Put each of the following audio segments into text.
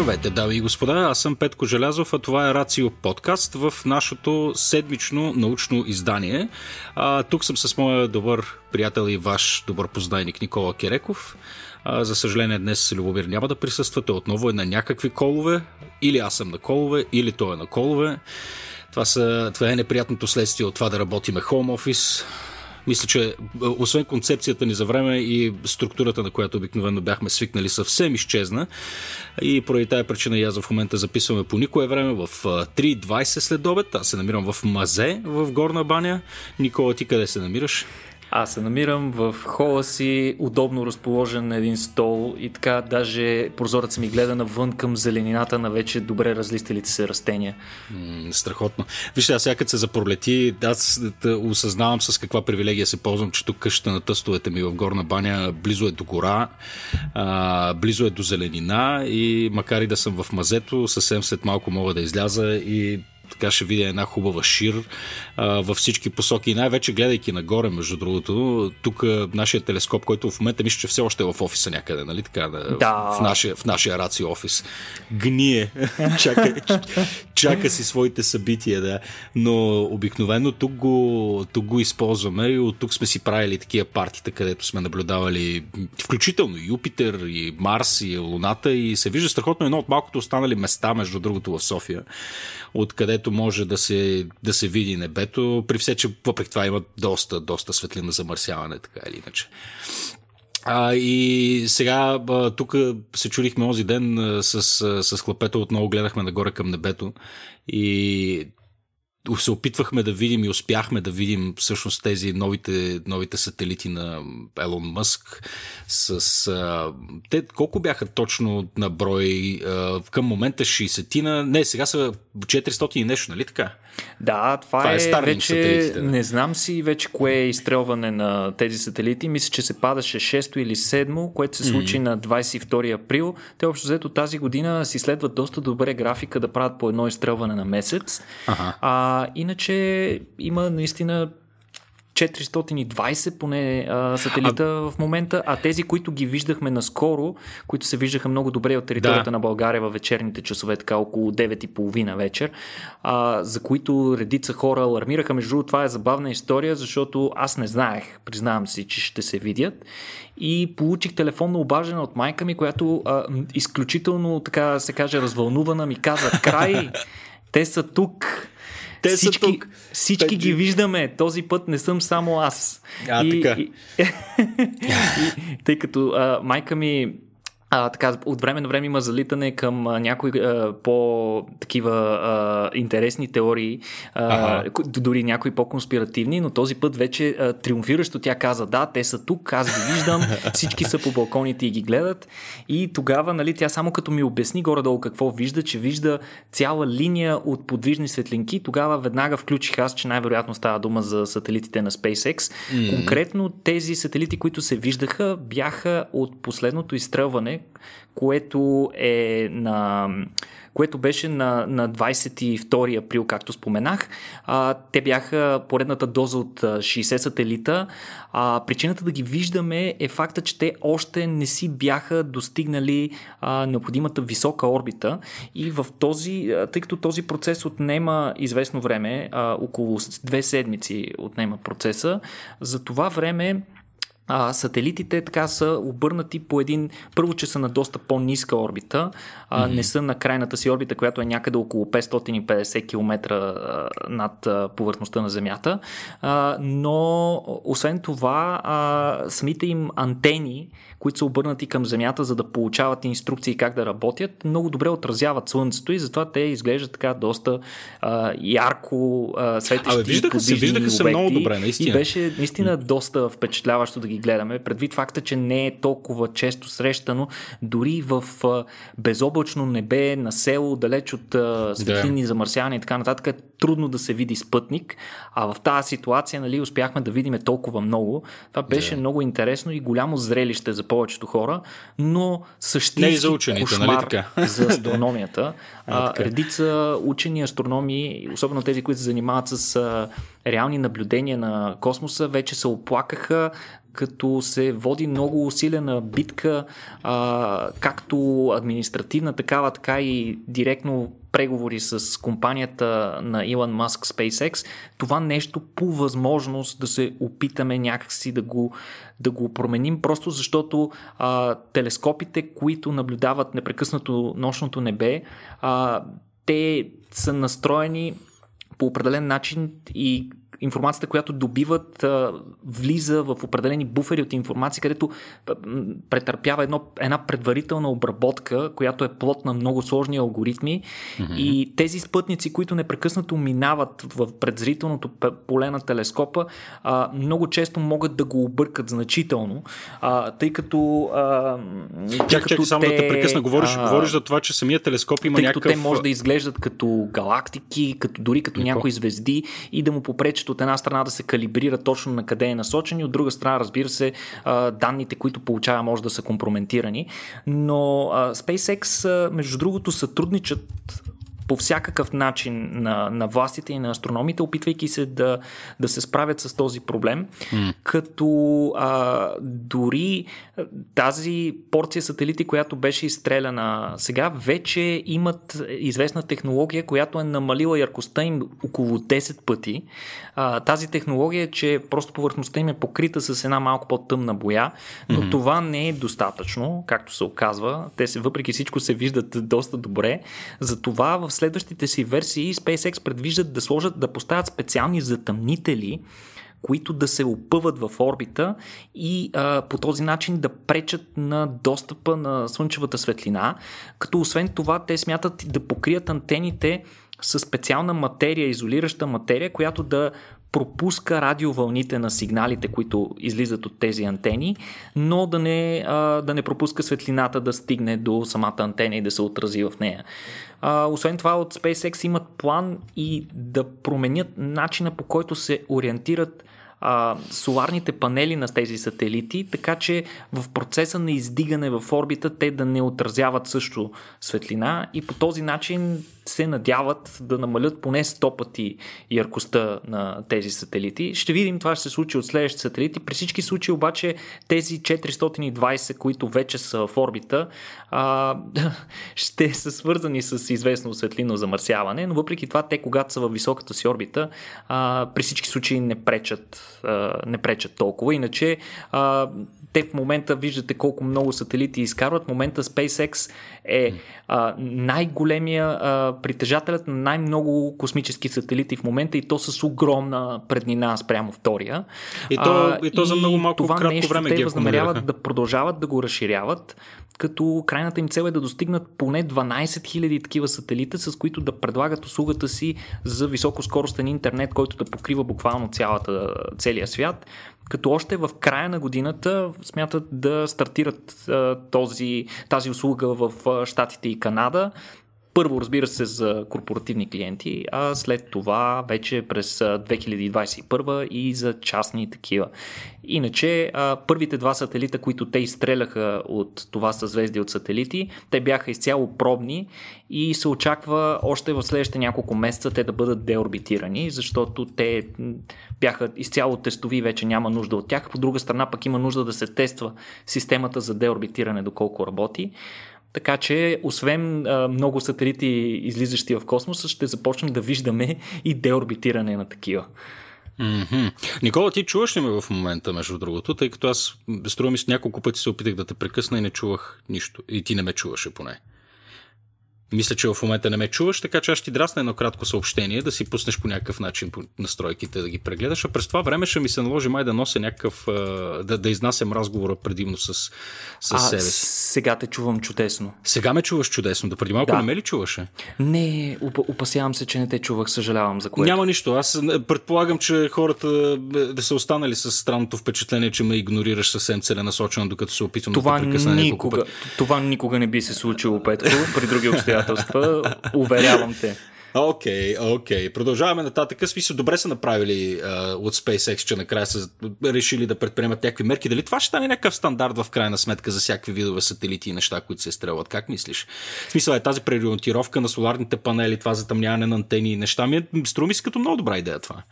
Здравейте, дами и господа, аз съм Петко Желязов, а това е Рацио подкаст в нашото седмично научно издание. А, тук съм с моя добър приятел и ваш добър познайник Никола Кереков. А, за съжаление днес Любомир няма да присъствате, отново е на някакви колове. Или аз съм на колове, или той е на колове. Това, са, това е неприятното следствие от това да работиме home office мисля, че е, освен концепцията ни за време и структурата, на която обикновено бяхме свикнали, съвсем изчезна. И поради тази причина и аз в момента записваме по никое време в 3.20 след обед. Аз се намирам в Мазе в Горна баня. Никола, ти къде се намираш? Аз се намирам в хола си, удобно разположен на един стол и така даже прозорът ми гледа навън към зеленината на вече добре разлистелите се растения. М, страхотно. Вижте, аз сега се запролети, аз осъзнавам с каква привилегия се ползвам, че тук къщата на тъстовете ми в Горна баня близо е до гора, а, близо е до зеленина и макар и да съм в мазето, съвсем след малко мога да изляза и така ще видя една хубава шир а, във всички посоки. И най-вече гледайки нагоре, между другото, тук нашия телескоп, който в момента мисля, че все още е в офиса някъде, нали така? Да. В, нашия, в нашия раци офис. Гние. чака, чака си своите събития, да. Но обикновено тук го, тук го използваме и от тук сме си правили такива партита, където сме наблюдавали включително Юпитер и Марс и Луната и се вижда страхотно едно от малкото останали места, между другото, в София, откъдето може да се, да се види небето, при все, че въпреки това има доста, доста светлина замърсяване, така или иначе. А, и сега тук се чудихме онзи ден с, с хлапето, отново гледахме нагоре към небето и се опитвахме да видим и успяхме да видим всъщност тези новите, новите сателити на Елон Мъск с... А, те колко бяха точно на брой? А, към момента 60-тина... Не, сега са 400 и нещо, нали така? Да, това, това е, е вече... Да. Не знам си вече кое е изстрелване на тези сателити. Мисля, че се падаше 6 или 7, което се случи mm-hmm. на 22 април. Те общо взето тази година си следват доста добре графика да правят по едно изстрелване на месец. Ага. А, иначе има наистина 420 поне а, сателита а... в момента, а тези, които ги виждахме наскоро, които се виждаха много добре от територията да. на България във вечерните часове, така около 9.30 вечер, а, за които редица хора алармираха. Между другото, това е забавна история, защото аз не знаех, признавам си, че ще се видят и получих телефонно обаждане от майка ми, която а, изключително, така се каже, развълнувана ми каза, край, те са тук те всички, са тук. Всички Пети. ги виждаме. Този път не съм само аз. А, и, така. И, и, тъй като а, майка ми а, така, от време на време има залитане към а, някои а, по-такива а, интересни теории, а, ага. дори някои по-конспиративни, но този път вече а, триумфиращо тя каза, да, те са тук, аз ги виждам, всички са по балконите и ги гледат. И тогава, нали, тя само като ми обясни горе-долу какво вижда, че вижда цяла линия от подвижни светлинки, тогава веднага включих аз, че най-вероятно става дума за сателитите на SpaceX. Mm-hmm. Конкретно тези сателити, които се виждаха, бяха от последното изстрелване, което е на което беше на, на 22 април, както споменах. А, те бяха поредната доза от 60 сателита. А, причината да ги виждаме е факта, че те още не си бяха достигнали а, необходимата висока орбита и в този, тъй като този процес отнема известно време, а, около две седмици отнема процеса, за това време а, сателитите така са обърнати по един, първо, че са на доста по-ниска орбита, а, mm-hmm. не са на крайната си орбита, която е някъде около 550 км а, над а, повърхността на Земята, а, но освен това а, самите им антени, които са обърнати към Земята, за да получават инструкции как да работят, много добре отразяват Слънцето и затова те изглеждат така доста а, ярко а, светещи. Абе, виждаха се, виждаха се много добре, наистина. И беше наистина доста впечатляващо да ги гледаме, предвид факта, че не е толкова често срещано, дори в а, безоблачно небе, на село, далеч от а, светлини, да. замърсяване и така нататък, е трудно да се види спътник, а в тази ситуация нали, успяхме да видим толкова много. Това беше да. много интересно и голямо зрелище за повечето хора, но същински Не за учените, нали кошмар нали така? за астрономията. а, редица учени, астрономи, особено тези, които се занимават с а, реални наблюдения на космоса, вече се оплакаха като се води много усилена битка, а, както административна такава, така и директно преговори с компанията на Илон Маск SpaceX, това нещо по възможност да се опитаме някакси да го, да го променим, просто защото а, телескопите, които наблюдават непрекъснато нощното небе, а, те са настроени по определен начин и информацията, която добиват, влиза в определени буфери от информация, където претърпява едно, една предварителна обработка, която е плод на много сложни алгоритми. Mm-hmm. И тези спътници, които непрекъснато минават в предзрителното поле на телескопа, много често могат да го объркат значително, тъй като. Чакай, чакай, само те, да те прекъсна. Говориш, а, говориш за това, че самия телескоп има тъй някакъв... Като те може да изглеждат като галактики, като, дори като някои звезди и да му попречат от една страна да се калибрира точно на къде е насочен и от друга страна, разбира се, данните, които получава, може да са компрометирани. Но SpaceX, между другото, сътрудничат по всякакъв начин на, на властите и на астрономите, опитвайки се да, да се справят с този проблем, mm. като а, дори тази порция сателити, която беше изстреляна сега, вече имат известна технология, която е намалила яркостта им около 10 пъти. А, тази технология е, че просто повърхността им е покрита с една малко по-тъмна боя, но mm-hmm. това не е достатъчно, както се оказва. Те се, въпреки всичко се виждат доста добре. Затова в следващите си версии SpaceX предвиждат да сложат, да поставят специални затъмнители, които да се опъват в орбита и а, по този начин да пречат на достъпа на слънчевата светлина, като освен това те смятат да покрият антените с специална материя, изолираща материя, която да пропуска радиовълните на сигналите, които излизат от тези антени, но да не, а, да не пропуска светлината да стигне до самата антена и да се отрази в нея. А, освен това от SpaceX имат план и да променят начина по който се ориентират а, соларните панели на тези сателити, така че в процеса на издигане в орбита те да не отразяват също светлина и по този начин се надяват да намалят поне 100 пъти яркостта на тези сателити. Ще видим това ще се случи от следващите сателити. При всички случаи обаче тези 420, които вече са в орбита, а, ще са свързани с известно светлино замърсяване, но въпреки това те, когато са в високата си орбита, а, при всички случаи не пречат, не пречат толкова. Иначе те в момента виждате колко много сателити изкарват. В момента SpaceX е а, най-големия а, притежателят на най-много космически сателити в момента и то с огромна преднина спрямо втория. И то, а, и то за много малко това кратко нещо време те възнамеряват да продължават да го разширяват, като крайната им цел е да достигнат поне 12 000 такива сателита, с които да предлагат услугата си за високоскоростен интернет, който да покрива буквално цялата, целия свят като още в края на годината смятат да стартират този, тази услуга в Штатите и Канада. Първо, разбира се, за корпоративни клиенти, а след това вече през 2021 и за частни такива. Иначе, първите два сателита, които те изстреляха от това съзвездие от сателити, те бяха изцяло пробни и се очаква още в следващите няколко месеца те да бъдат деорбитирани, защото те бяха изцяло тестови, вече няма нужда от тях. По друга страна пък има нужда да се тества системата за деорбитиране, доколко работи. Така че, освен а, много сателити, излизащи в космоса, ще започнем да виждаме и деорбитиране на такива. Mm-hmm. Никола, ти чуваш ли ме в момента, между другото, тъй като аз струва ми с няколко пъти се опитах да те прекъсна и не чувах нищо. И ти не ме чуваше поне. Мисля, че в момента не ме чуваш, така че аз ще ти драсна едно кратко съобщение, да си пуснеш по някакъв начин по настройките да ги прегледаш. А през това време ще ми се наложи май да нося някакъв. да, да изнасям разговора предимно с, с а, себе си. Сега те чувам чудесно. Сега ме чуваш чудесно. Да преди малко да. не ме ли чуваше? Не, опасявам се, че не те чувах, съжалявам за което. Няма нищо. Аз предполагам, че хората да са останали с странното впечатление, че ме игнорираш съвсем целенасочено, докато се опитвам това да те прекъсна никога, Това никога не би се случило, Петко, при други обстоятелства, уверявам те. Окей, okay, окей. Okay. Продължаваме нататък. Смисъл, добре са направили uh, от SpaceX, че накрая са решили да предприемат някакви мерки. Дали това ще стане някакъв стандарт в крайна сметка за всякакви видове сателити и неща, които се стрелват? Как мислиш? В смисъл е тази преориентировка на соларните панели, това затъмняване на антени и неща ми е, струва ми се като много добра идея това.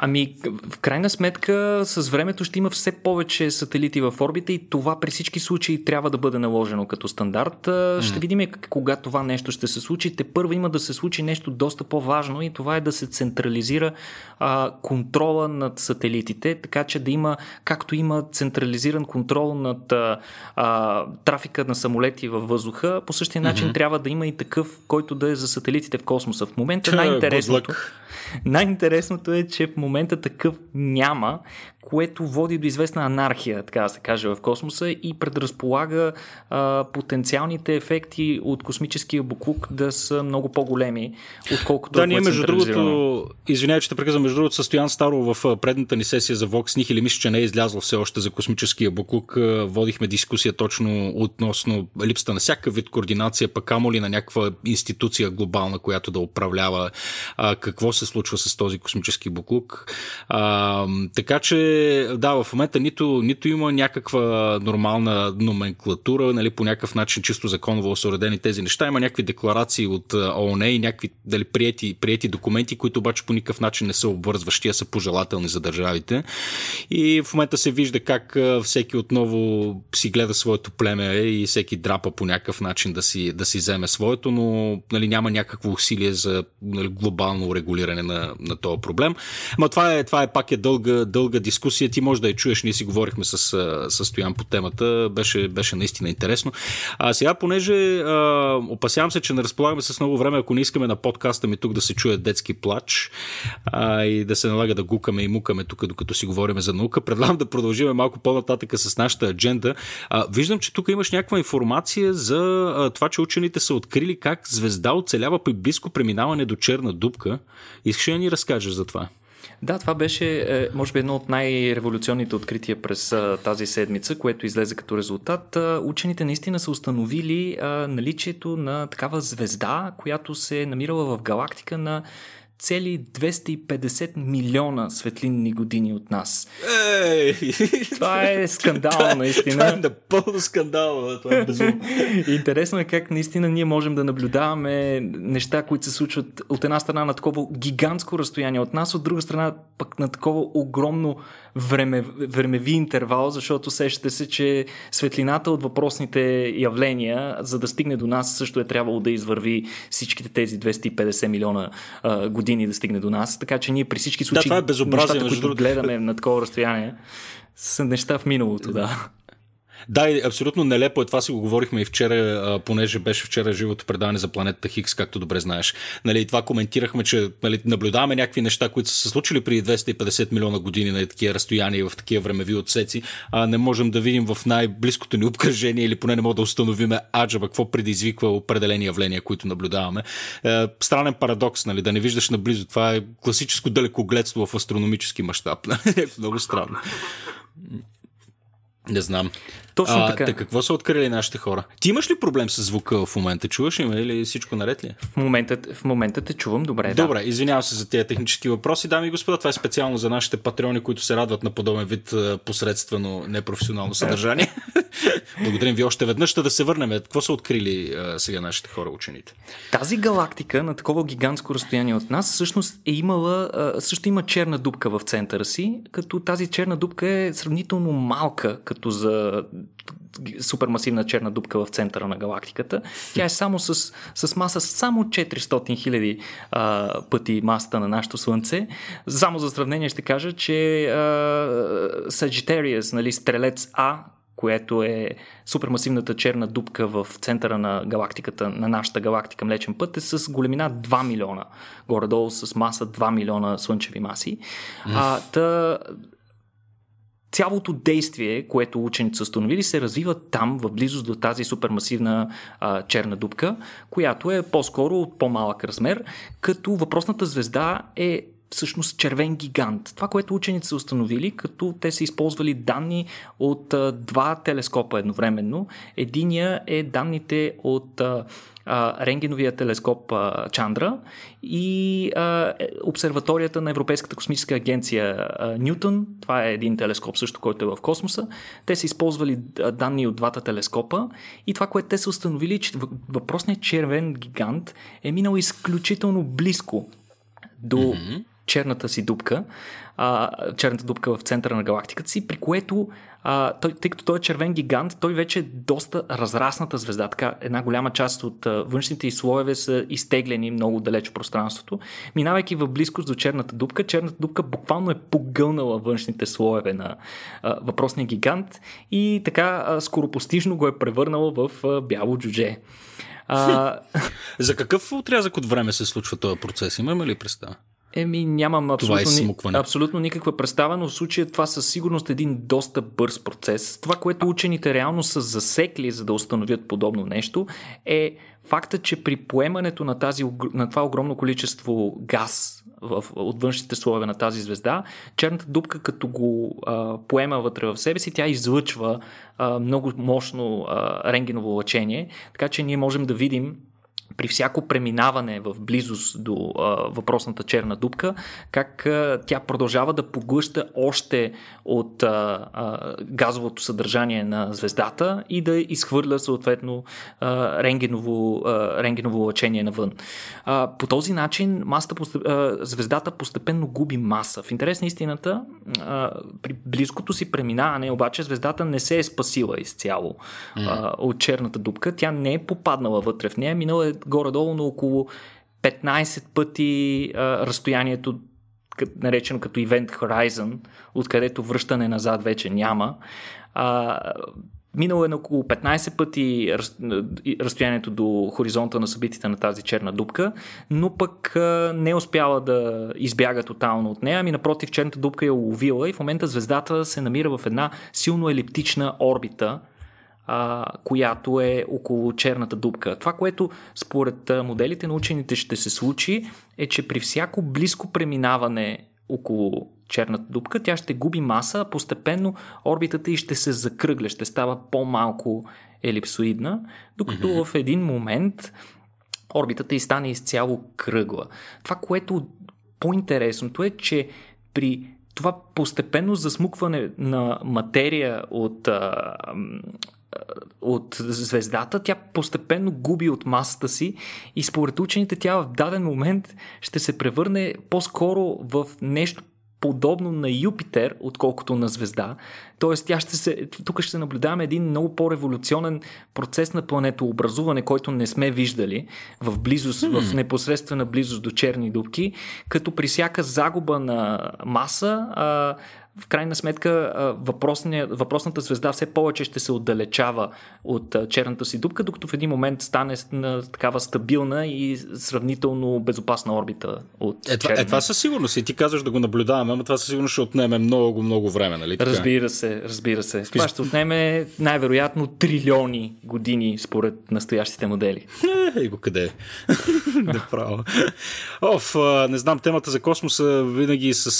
Ами, в крайна сметка, с времето ще има все повече сателити в орбита и това при всички случаи трябва да бъде наложено като стандарт. Mm. Ще видим кога това нещо ще се случи. Те първо има да се случи нещо доста по-важно и това е да се централизира а, контрола над сателитите, така че да има, както има централизиран контрол над а, а, трафика на самолети във въздуха, по същия начин mm-hmm. трябва да има и такъв, който да е за сателитите в космоса. В момента най-интересното. Най-интересното е, че в момента такъв няма което води до известна анархия, така да се каже, в космоса и предразполага а, потенциалните ефекти от космическия буклук да са много по-големи, отколкото Да, ние между другото, извинявай, че те прекъсвам, между другото, Състоян Старо в предната ни сесия за Vox Nihil, мисля, че не е излязло все още за космическия буклук. Водихме дискусия точно относно липсата на всяка вид координация, пък камо ли на някаква институция глобална, която да управлява а, какво се случва с този космически буклук. А, така че да, в момента нито, нито има някаква нормална номенклатура, нали, по някакъв начин чисто законово са уредени тези неща. Има някакви декларации от ООН и някакви дали, приети, приети документи, които обаче по никакъв начин не са обвързващи, а са пожелателни за държавите. И в момента се вижда как всеки отново си гледа своето племе и всеки драпа по някакъв начин да си, да си вземе своето, но нали, няма някакво усилие за нали, глобално регулиране на, на този проблем. Но това е, това е пак е дълга, дълга дискусия дискусия. Ти може да я чуеш, ние си говорихме с, с Стоян по темата. Беше, беше наистина интересно. А сега, понеже а, опасявам се, че не разполагаме с много време, ако не искаме на подкаста ми тук да се чуе детски плач а, и да се налага да гукаме и мукаме тук, докато си говорим за наука, предлагам да продължим малко по-нататъка с нашата адженда. А, виждам, че тук имаш някаква информация за а, това, че учените са открили как звезда оцелява при близко преминаване до черна дупка. Искаш ли да ни разкажеш за това? Да, това беше, е, може би, едно от най-революционните открития през тази седмица, което излезе като резултат. Учените наистина са установили наличието на такава звезда, която се е намирала в галактика на цели 250 милиона светлинни години от нас. Ей! Това е скандал, наистина. Това е напълно скандал, това е безумно. Интересно е как наистина ние можем да наблюдаваме неща, които се случват от една страна на такова гигантско разстояние от нас, от друга страна пък на такова огромно време, времеви интервал, защото сещате се, че светлината от въпросните явления, за да стигне до нас, също е трябвало да извърви всичките тези 250 милиона а, години да стигне до нас. Така че ние при всички случаи, да, това е безобразие, нещата, които гледаме на такова разстояние, са неща в миналото, да. Да, абсолютно нелепо е. Това си го говорихме и вчера, понеже беше вчера живото предаване за планетата Хикс, както добре знаеш. Нали, това коментирахме, че нали, наблюдаваме някакви неща, които са се случили преди 250 милиона години на такива разстояния и в такива времеви отсеци, а не можем да видим в най-близкото ни обкръжение или поне не можем да установиме аджаба, какво предизвиква определени явления, които наблюдаваме. Е, странен парадокс, нали, да не виждаш наблизо. Това е класическо далекогледство в астрономически мащаб. Нали? Много странно. Не знам. Точно а, така. Какво са открили нашите хора? Ти имаш ли проблем с звука в момента? Чуваш ли ме или всичко наред ли? В момента, в момента те чувам добре. Добре, да. извинявам се за тези технически въпроси. Дами и господа, това е специално за нашите патреони, които се радват на подобен вид посредствено непрофесионално съдържание. Благодарим ви още веднъж. Ще да се върнем. Какво са открили а, сега нашите хора, учените? Тази галактика на такова гигантско разстояние от нас всъщност е имала, а, също има черна дупка в центъра си, като тази черна дупка е сравнително малка, като за супермасивна черна дупка в центъра на галактиката. Тя е само с, с маса само 400 хиляди пъти масата на нашето Слънце. Само за сравнение ще кажа, че а, Sagittarius, нали, стрелец А, което е супермасивната черна дупка в центъра на галактиката, на нашата галактика Млечен път, е с големина 2 милиона. Горе-долу с маса 2 милиона слънчеви маси. А, та, цялото действие, което учените са установили, се развива там, в близост до тази супермасивна а, черна дупка, която е по-скоро от по-малък размер, като въпросната звезда е всъщност червен гигант. Това, което учените са установили, като те са използвали данни от а, два телескопа едновременно. Единия е данните от а, а, рентгеновия телескоп а, Чандра и а, е, обсерваторията на Европейската космическа агенция а, Ньютон. Това е един телескоп също, който е в космоса. Те са използвали данни от двата телескопа и това, което те са установили, че въпросният червен гигант е минал изключително близко до mm-hmm черната си дупка, а, черната дупка в центъра на галактиката си, при което а, той, тъй като той е червен гигант, той вече е доста разрасната звезда. Така, една голяма част от а, външните и слоеве са изтеглени много далеч в пространството. Минавайки в близкост до черната дупка, черната дупка буквално е погълнала външните слоеве на а, въпросния гигант и така а, скоропостижно го е превърнала в а, бяло джудже. А... За какъв отрязък от време се случва този процес? Имаме ли представа? Еми, нямам абсолютно, ни, абсолютно никаква представа, но в случая това със сигурност е един доста бърз процес. Това, което учените реално са засекли, за да установят подобно нещо, е факта, че при поемането на, тази, на това огромно количество газ в, от външните слоеве на тази звезда, черната дупка, като го а, поема вътре в себе си, тя излъчва а, много мощно а, рентгеново лъчение, така че ние можем да видим при всяко преминаване в близост до а, въпросната черна дупка, как а, тя продължава да поглъща още от а, а, газовото съдържание на звездата и да изхвърля съответно а, рентгеново, а, рентгеново лъчение навън. А, по този начин масата, а, звездата постепенно губи маса. В интерес на истината, а, при близкото си преминаване, обаче звездата не се е спасила изцяло а, от черната дупка. Тя не е попаднала вътре в нея, минала е горе-долу на около 15 пъти а, разстоянието, наречено като Event Horizon, откъдето връщане назад вече няма. А, Минало е на около 15 пъти разстоянието до хоризонта на събитията на тази черна дупка, но пък не е успяла да избяга тотално от нея, ами напротив черната дупка е уловила и в момента звездата се намира в една силно елиптична орбита, а, която е около черната дупка. Това, което според моделите на учените ще се случи, е, че при всяко близко преминаване около черната дупка, тя ще губи маса, а постепенно орбитата и ще се закръгля, ще става по-малко елипсоидна, докато mm-hmm. в един момент орбитата и стане изцяло кръгла. Това, което по-интересното е, че при това постепенно засмукване на материя от а, от звездата, тя постепенно губи от масата си и според учените тя в даден момент ще се превърне по-скоро в нещо подобно на Юпитер, отколкото на звезда. Тоест, тя ще се, тук ще наблюдаваме един много по-революционен процес на планетообразуване, който не сме виждали в близост, hmm. в непосредствена близост до черни дубки, като при всяка загуба на маса а, в крайна сметка въпросната звезда все повече ще се отдалечава от черната си дупка, докато в един момент стане на такава стабилна и сравнително безопасна орбита от е, това, е, това със сигурност и ти казваш да го наблюдаваме, но това със сигурност ще отнеме много, много време, нали? Така? Разбира се, разбира се. Това ще отнеме най-вероятно трилиони години според настоящите модели. Ей го къде е. Направо. Оф, не знам, темата за космоса винаги с,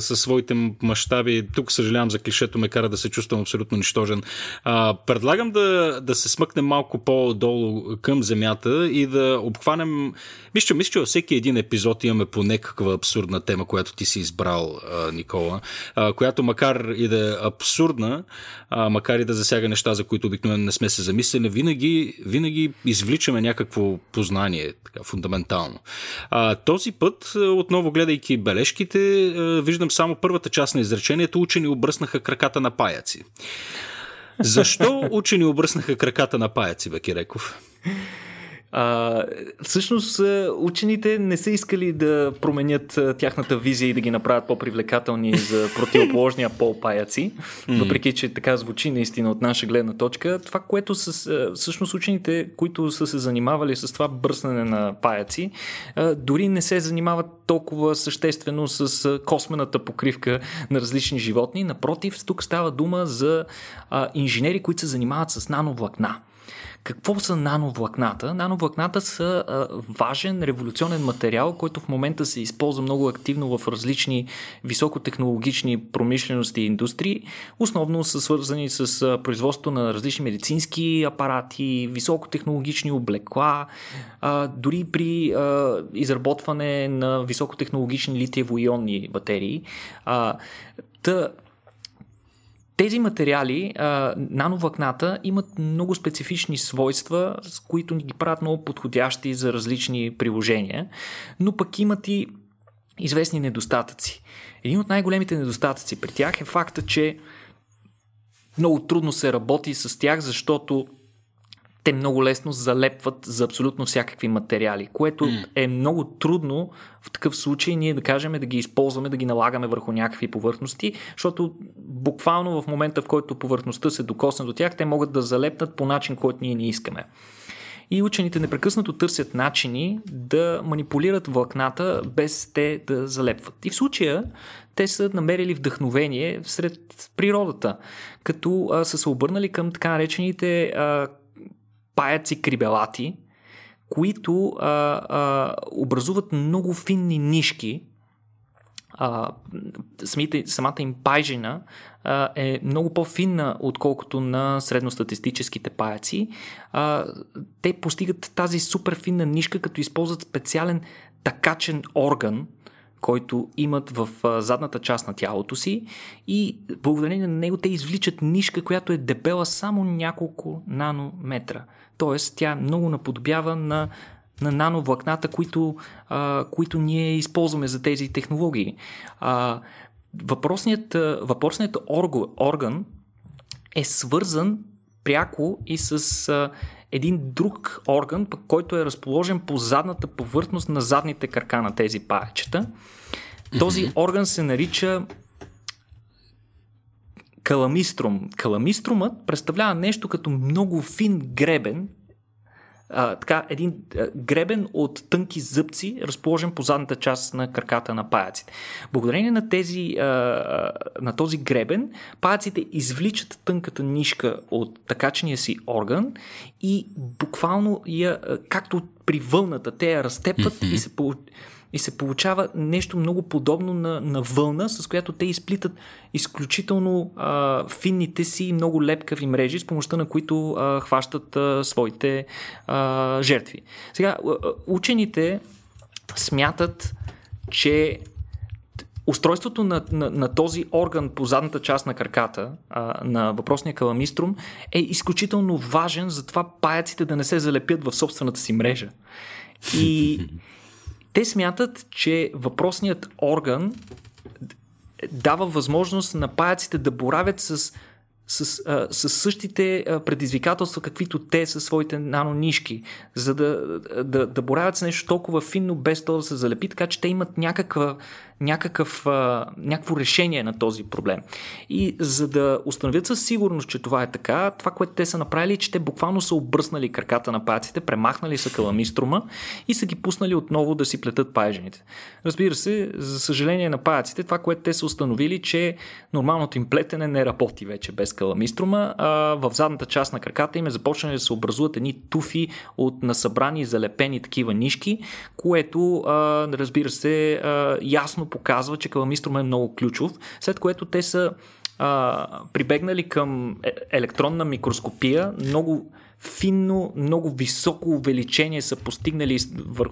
с своите мащаби прави, тук съжалявам за клишето, ме кара да се чувствам абсолютно нищожен. А, предлагам да, да се смъкнем малко по-долу към земята и да обхванем. Мисля, мисля, че във всеки един епизод имаме по някаква абсурдна тема, която ти си избрал, а, Никола, а, която макар и да е абсурдна, а, макар и да засяга неща, за които обикновено не сме се замислили, винаги, винаги извличаме някакво познание, така, фундаментално. А, този път, отново гледайки бележките, виждам само първата част на изречение изречението учени обръснаха краката на паяци. Защо учени обръснаха краката на паяци, Бекиреков? А, всъщност, учените не са искали да променят тяхната визия и да ги направят по-привлекателни за противоположния пол паяци, въпреки че така звучи наистина от наша гледна точка. Това, което с, всъщност учените, които са се занимавали с това бръснане на паяци, дори не се занимават толкова съществено с космената покривка на различни животни. Напротив, тук става дума за инженери, които се занимават с нановлакна. Какво са нановлакната? Нановлакната са важен революционен материал, който в момента се използва много активно в различни високотехнологични промишлености и индустрии. Основно са свързани с производство на различни медицински апарати, високотехнологични облекла, дори при изработване на високотехнологични литиево-ионни батерии. А, тези материали, а, нановлакната, имат много специфични свойства, с които ни ги правят много подходящи за различни приложения, но пък имат и известни недостатъци. Един от най-големите недостатъци при тях е факта, че много трудно се работи с тях, защото те много лесно залепват за абсолютно всякакви материали, което mm. е много трудно в такъв случай ние да кажем да ги използваме, да ги налагаме върху някакви повърхности, защото буквално в момента, в който повърхността се докосне до тях, те могат да залепнат по начин, който ние не искаме. И учените непрекъснато търсят начини да манипулират влакната без те да залепват. И в случая те са намерили вдъхновение сред природата, като а, са се обърнали към така наречените а, паяци крибелати, които а, а, образуват много финни нишки. А, самата им пайжина а, е много по-финна, отколкото на средностатистическите паяци. А, те постигат тази супер финна нишка, като използват специален такачен орган, който имат в задната част на тялото си и благодарение на него те извличат нишка, която е дебела само няколко нанометра. Тоест тя много наподобява на, на нановлакната, които, а, които ние използваме за тези технологии. А, въпросният, въпросният орган е свързан пряко и с а, един друг орган, пък, който е разположен по задната повърхност на задните крака на тези паечета. Този mm-hmm. орган се нарича каламиструм. Каламиструмът представлява нещо като много фин гребен, а, така, един а, гребен от тънки зъбци, разположен по задната част на краката на паяците. Благодарение на, тези, а, на този гребен, паяците извличат тънката нишка от такачния си орган и буквално я, както при вълната, те я разтепват mm-hmm. и се получават и се получава нещо много подобно на, на вълна, с която те изплитат изключително а, финните си много лепкави мрежи, с помощта на които а, хващат а, своите а, жертви. Сега, учените смятат, че устройството на, на, на този орган по задната част на краката а, на въпросния каламиструм е изключително важен за това паяците да не се залепят в собствената си мрежа. И Те смятат, че въпросният орган дава възможност на паяците да боравят с с, а, с същите предизвикателства, каквито те са своите нанонишки, за да, да, да боравят с нещо толкова финно, без то да се залепи, така че те имат някаква, някакъв, а, някакво решение на този проблем. И за да установят със сигурност, че това е така, това, което те са направили, е, че те буквално са обръснали краката на паяците, премахнали са каламиструма и са ги пуснали отново да си плетат паяжените. Разбира се, за съжаление на паяците, това, което те са установили, че нормалното им плетене не работи вече без каламиструма. А в задната част на краката им е започнали да се образуват едни туфи от насъбрани залепени такива нишки, което, а, разбира се, а, ясно показва, че каламиструм е много ключов, след което те са а, прибегнали към е, електронна микроскопия, много финно, много високо увеличение са постигнали вър...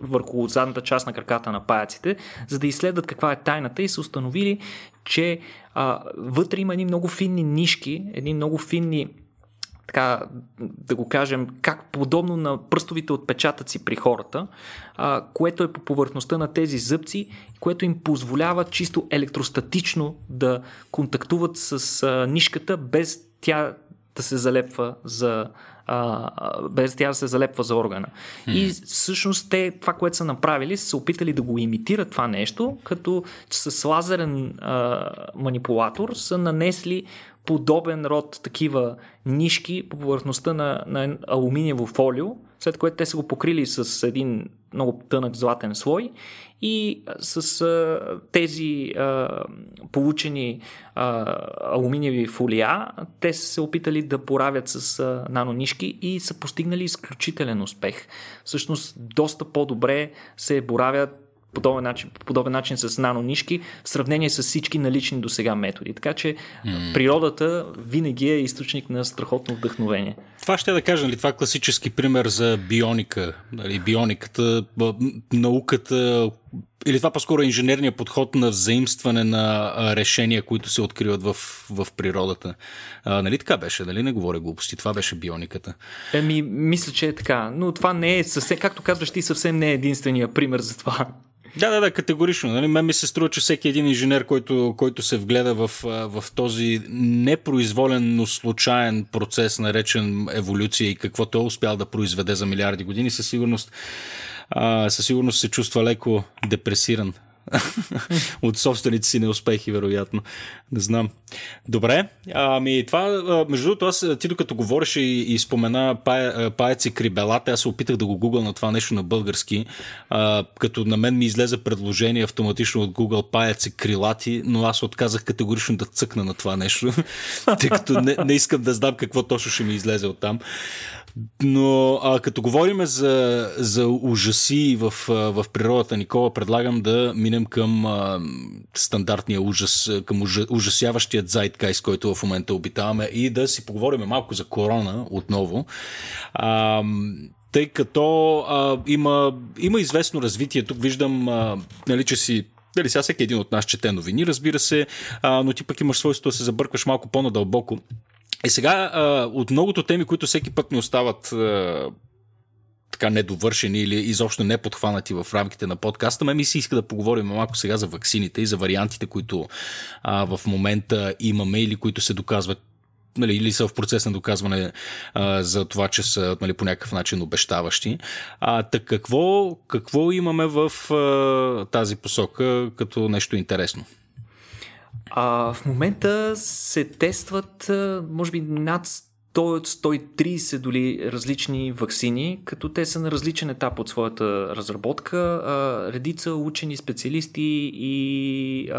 върху задната част на краката на паяците, за да изследват каква е тайната и са установили, че а, вътре има едни много финни нишки, едни много финни така да го кажем, как подобно на пръстовите отпечатъци при хората, а, което е по повърхността на тези зъбци, което им позволява чисто електростатично да контактуват с а, нишката, без тя да се залепва за а, без тя да се залепва за органа. Mm. И всъщност те, това, което са направили, са се опитали да го имитират това нещо, като с лазерен а, манипулатор са нанесли подобен род такива нишки по повърхността на, на алуминиево фолио, след което те са го покрили с един много тънък златен слой и с а, тези а, получени а, алуминиеви фолия, те са се опитали да поравят с а, нанонишки и са постигнали изключителен успех. Всъщност, доста по-добре се боравят подобен начин, по подобен начин с нанонишки в сравнение с всички налични до сега методи. Така че mm. природата винаги е източник на страхотно вдъхновение. Това ще да кажа, нали, това е класически пример за бионика. Нали, биониката, науката, или това по-скоро е инженерния подход на взаимстване на решения, които се откриват в, в природата. А, нали така беше? Нали не говоря глупости? Това беше биониката. Еми, мисля, че е така. Но това не е съвсем, както казваш ти, съвсем не е единствения пример за това. Да, да, да, категорично. Нали? Мен ми се струва, че всеки един инженер, който, който се вгледа в, в този непроизволен, но случайен процес, наречен еволюция и какво е успял да произведе за милиарди години, със сигурност, а, със сигурност се чувства леко депресиран от собствените си неуспехи, вероятно. Не знам. Добре. Ами това, между другото, аз ти докато говориш и, и спомена паец и крибелата, аз се опитах да го гугъл на това нещо на български, а, като на мен ми излезе предложение автоматично от Google паец и крилати, но аз отказах категорично да цъкна на това нещо, тъй като не, не искам да знам какво точно ще ми излезе от там. Но а, като говорим за, за ужаси в, в природата, Никола, предлагам да минем към а, стандартния ужас, към ужа, ужасяващият зайткайс, който в момента обитаваме и да си поговорим малко за корона отново. А, тъй като а, има, има известно развитие. Тук виждам, а, нали, че си дали сега всеки един от нас чете новини, разбира се, а, но ти пък имаш свойство да се забъркваш малко по-надълбоко. И сега, от многото теми, които всеки път ми остават така недовършени или изобщо не подхванати в рамките на подкаста, ме ми се иска да поговорим малко сега за ваксините и за вариантите, които а, в момента имаме или които се доказват нали, или са в процес на доказване а, за това, че са нали, по някакъв начин обещаващи. А, так какво, какво имаме в а, тази посока като нещо интересно? А, в момента се тестват, може би, над 100-130 доли различни вакцини, като те са на различен етап от своята разработка. редица учени специалисти и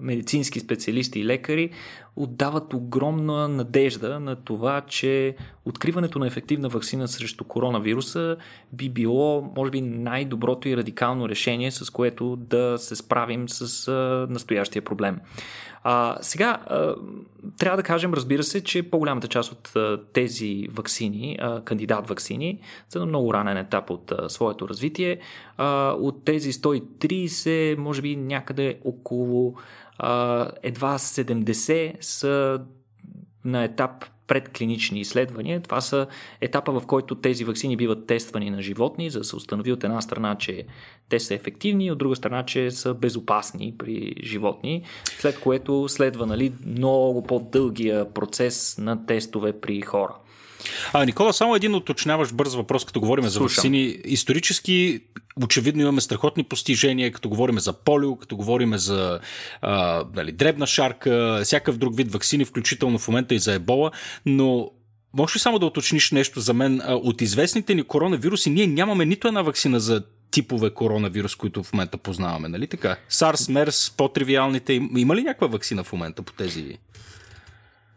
медицински специалисти и лекари отдават огромна надежда на това, че откриването на ефективна вакцина срещу коронавируса би било, може би, най-доброто и радикално решение, с което да се справим с настоящия проблем. А, сега, а, трябва да кажем, разбира се, че по-голямата част от а, тези вакцини, а, кандидат вакцини, са на много ранен етап от а, своето развитие. А, от тези 130, може би някъде около а, едва 70 са на етап предклинични изследвания. Това са етапа, в който тези вакцини биват тествани на животни, за да се установи от една страна, че те са ефективни, от друга страна, че са безопасни при животни, след което следва нали, много по-дългия процес на тестове при хора. А, Никола, само един уточняваш бърз въпрос, като говорим Слушам. за вакцини. Исторически, очевидно имаме страхотни постижения, като говорим за полио, като говорим за а, дали, дребна шарка, всякакъв друг вид вакцини, включително в момента и за ебола, но може ли само да уточниш нещо за мен? От известните ни коронавируси ние нямаме нито една вакцина за типове коронавирус, които в момента познаваме, нали така? SARS, MERS, по-тривиалните. Има ли някаква вакцина в момента по тези?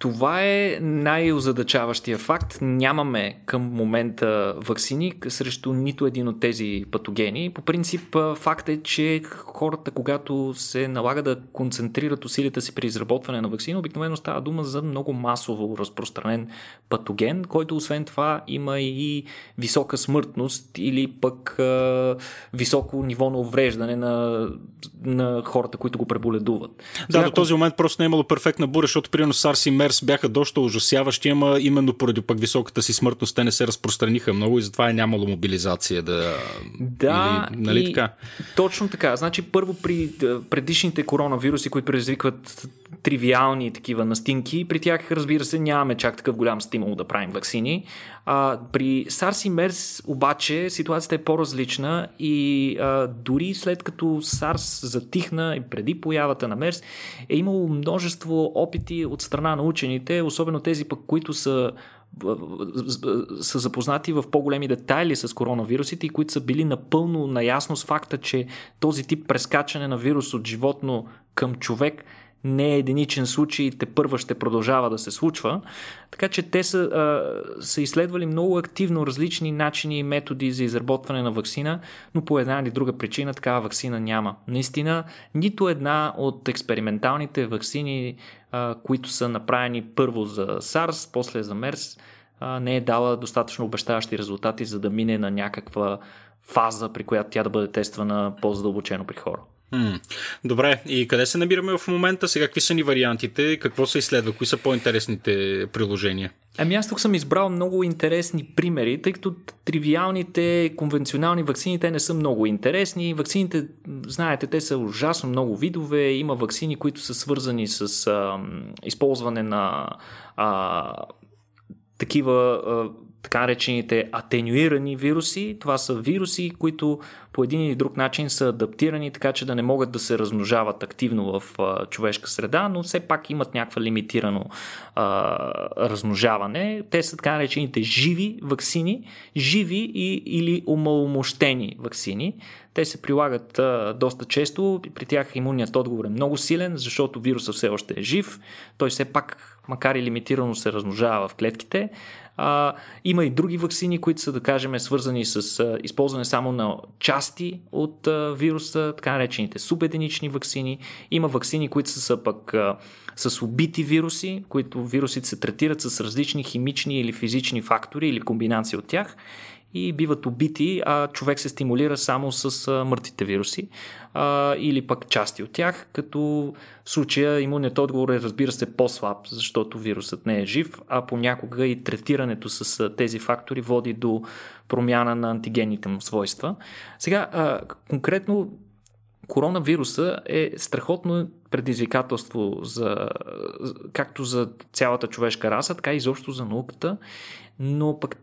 Това е най-озадачаващия факт. Нямаме към момента вакцини срещу нито един от тези патогени. По принцип, факт е, че хората, когато се налага да концентрират усилията си при изработване на вакцина, обикновено става дума за много масово разпространен патоген, който освен това има и висока смъртност или пък е, високо ниво на увреждане на, на хората, които го преболедуват. Да, Сега, до този момент просто не е имало перфектна буря, защото примерно SARS и MERS Мерс бяха доста ужасяващи, ама именно поради пък високата си смъртност те не се разпространиха много и затова е нямало мобилизация да... Да, Или, нали и... така? точно така. Значи първо при предишните коронавируси, които предизвикват тривиални такива настинки, при тях разбира се нямаме чак такъв голям стимул да правим вакцини. А, при SARS и MERS обаче ситуацията е по-различна и а, дори след като SARS затихна и преди появата на MERS е имало множество опити от страна на учените, особено тези пък, които са са запознати в по-големи детайли с коронавирусите и които са били напълно наясно с факта, че този тип прескачане на вирус от животно към човек не е единичен случай, те първа ще продължава да се случва. Така че те са, са изследвали много активно различни начини и методи за изработване на вакцина, но по една или друга причина такава вакцина няма. Наистина, нито една от експерименталните вакцини, които са направени първо за SARS, после за MERS, не е дала достатъчно обещаващи резултати, за да мине на някаква фаза, при която тя да бъде тествана по-задълбочено при хора. Добре, и къде се намираме в момента? Сега какви са ни вариантите? Какво се изследва? Кои са по-интересните приложения? Ами аз тук съм избрал много интересни примери, тъй като тривиалните конвенционални вакцини те не са много интересни. Вакцините, знаете, те са ужасно много видове. Има вакцини, които са свързани с а, използване на а, такива така наречените атенюирани вируси. Това са вируси, които по един или друг начин са адаптирани, така че да не могат да се размножават активно в а, човешка среда, но все пак имат някаква лимитирано а, размножаване. Те са така наречените живи вакцини, живи и, или умаломощени вакцини. Те се прилагат а, доста често. При тях имунният отговор е много силен, защото вируса все още е жив. Той все пак, макар и лимитирано, се размножава в клетките. А, има и други вакцини, които са, да кажем, свързани с а, използване само на части от а, вируса, така наречените субединични вакцини. Има вакцини, които са, са пък а, с убити вируси, които вирусите се третират с различни химични или физични фактори или комбинации от тях и биват убити, а човек се стимулира само с а, мъртвите вируси а, или пък части от тях, като в случая имунният отговор е разбира се по-слаб, защото вирусът не е жив, а понякога и третирането с а, тези фактори води до промяна на антигенните му свойства. Сега, а, конкретно коронавируса е страхотно предизвикателство за, както за цялата човешка раса, така и изобщо за науката, но пък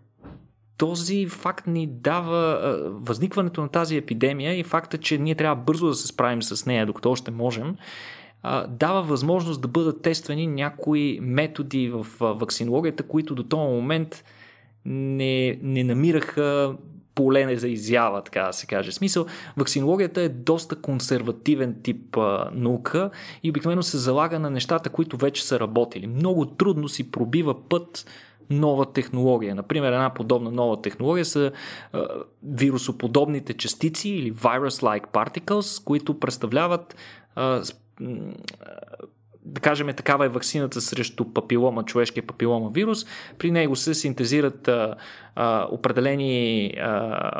този факт ни дава възникването на тази епидемия и факта, че ние трябва бързо да се справим с нея, докато още можем, дава възможност да бъдат тествани някои методи в вакцинологията, които до този момент не, не намираха поле за изява, така да се каже. Смисъл, вакцинологията е доста консервативен тип а, наука и обикновено се залага на нещата, които вече са работили. Много трудно си пробива път нова технология. Например, една подобна нова технология са а, вирусоподобните частици или virus-like particles, които представляват а, да кажем, такава е вакцината срещу папилома, човешкия папилома вирус. При него се синтезират а, а, определени а,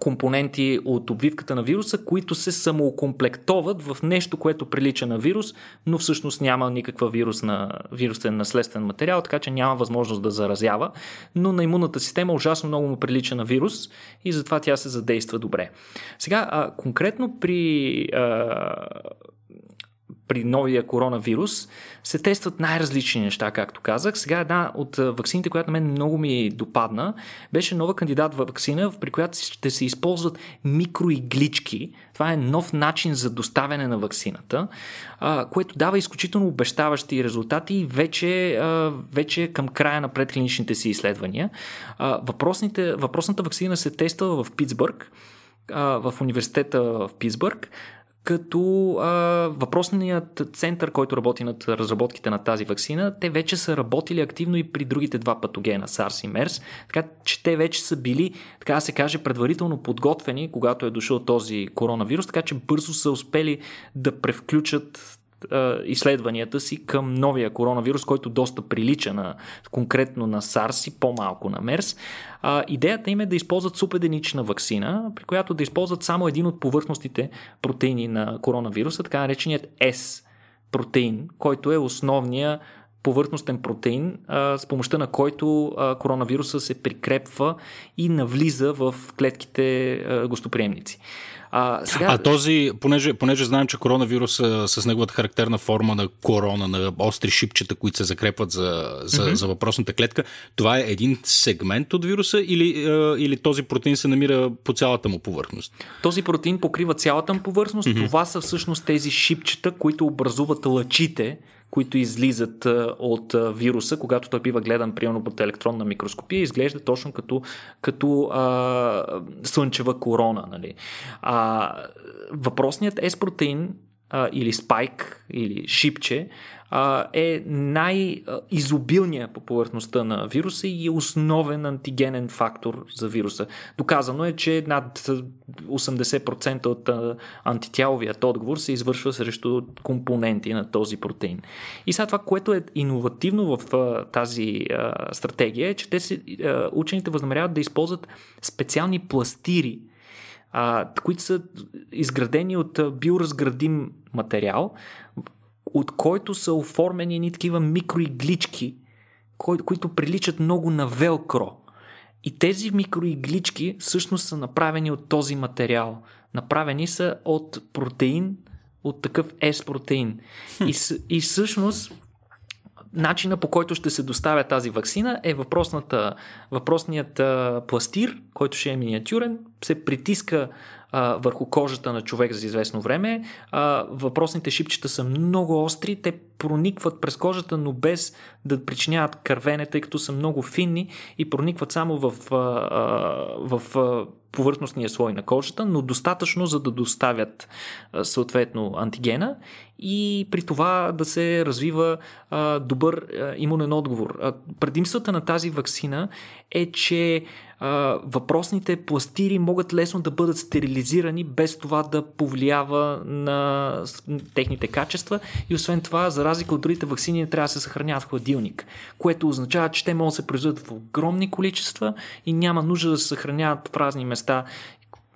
компоненти от обвивката на вируса, които се самоокомплектоват в нещо, което прилича на вирус, но всъщност няма никаква вирусна, вирусен наследствен материал, така че няма възможност да заразява, но на имунната система ужасно много му прилича на вирус и затова тя се задейства добре. Сега, а, конкретно при а, при новия коронавирус, се тестват най-различни неща, както казах. Сега една от вакцините, която на мен много ми допадна, беше нова кандидат вакцина, при която ще се използват микроиглички. Това е нов начин за доставяне на вакцината, което дава изключително обещаващи резултати вече, вече към края на предклиничните си изследвания. въпросната вакцина се тества в Питсбърг, в университета в Питсбърг като а, въпросният център, който работи над разработките на тази вакцина, те вече са работили активно и при другите два патогена, SARS и MERS, така че те вече са били, така да се каже, предварително подготвени, когато е дошъл този коронавирус, така че бързо са успели да превключат изследванията си към новия коронавирус, който доста прилича на, конкретно на SARS и по-малко на MERS. А, идеята им е да използват супеденична вакцина, при която да използват само един от повърхностите протеини на коронавируса, така нареченият S протеин, който е основния повърхностен протеин, с помощта на който коронавируса се прикрепва и навлиза в клетките гостоприемници. А, сега... а този, понеже, понеже знаем, че коронавирус с неговата характерна форма на корона, на остри шипчета, които се закрепват за, за, mm-hmm. за въпросната клетка, това е един сегмент от вируса или, или този протеин се намира по цялата му повърхност? Този протеин покрива цялата му повърхност. Mm-hmm. Това са всъщност тези шипчета, които образуват лъчите, които излизат от вируса, когато той бива гледан примерно под електронна микроскопия, изглежда точно като, като а, слънчева корона. Нали. А, въпросният S-протеин а, или спайк или шипче а, е най-изобилният по повърхността на вируса и е основен антигенен фактор за вируса. Доказано е, че над 80% от антитяловият отговор се извършва срещу компоненти на този протеин. И сега това, което е иновативно в а, тази а, стратегия е, че те си, а, учените възнамеряват да използват специални пластири а, които са изградени от биоразградим материал, от който са оформени ни такива микроиглички, кои, които приличат много на велкро. И тези микроиглички всъщност са направени от този материал. Направени са от протеин, от такъв S-протеин. И, и всъщност начина по който ще се доставя тази вакцина е въпросната, въпросният пластир, който ще е миниатюрен, се притиска върху кожата на човек за известно време. Въпросните шипчета са много остри, те проникват през кожата, но без да причиняват кървене, тъй като са много финни и проникват само в, в а, повърхностния слой на кожата, но достатъчно за да доставят съответно антигена и при това да се развива добър имунен отговор. Предимствата на тази вакцина е, че въпросните пластири могат лесно да бъдат стерилизирани без това да повлиява на техните качества и освен това, за разлика от другите вакцини, трябва да се съхраняват в хладилник, което означава, че те могат да се произведат в огромни количества и няма нужда да се съхраняват в празни места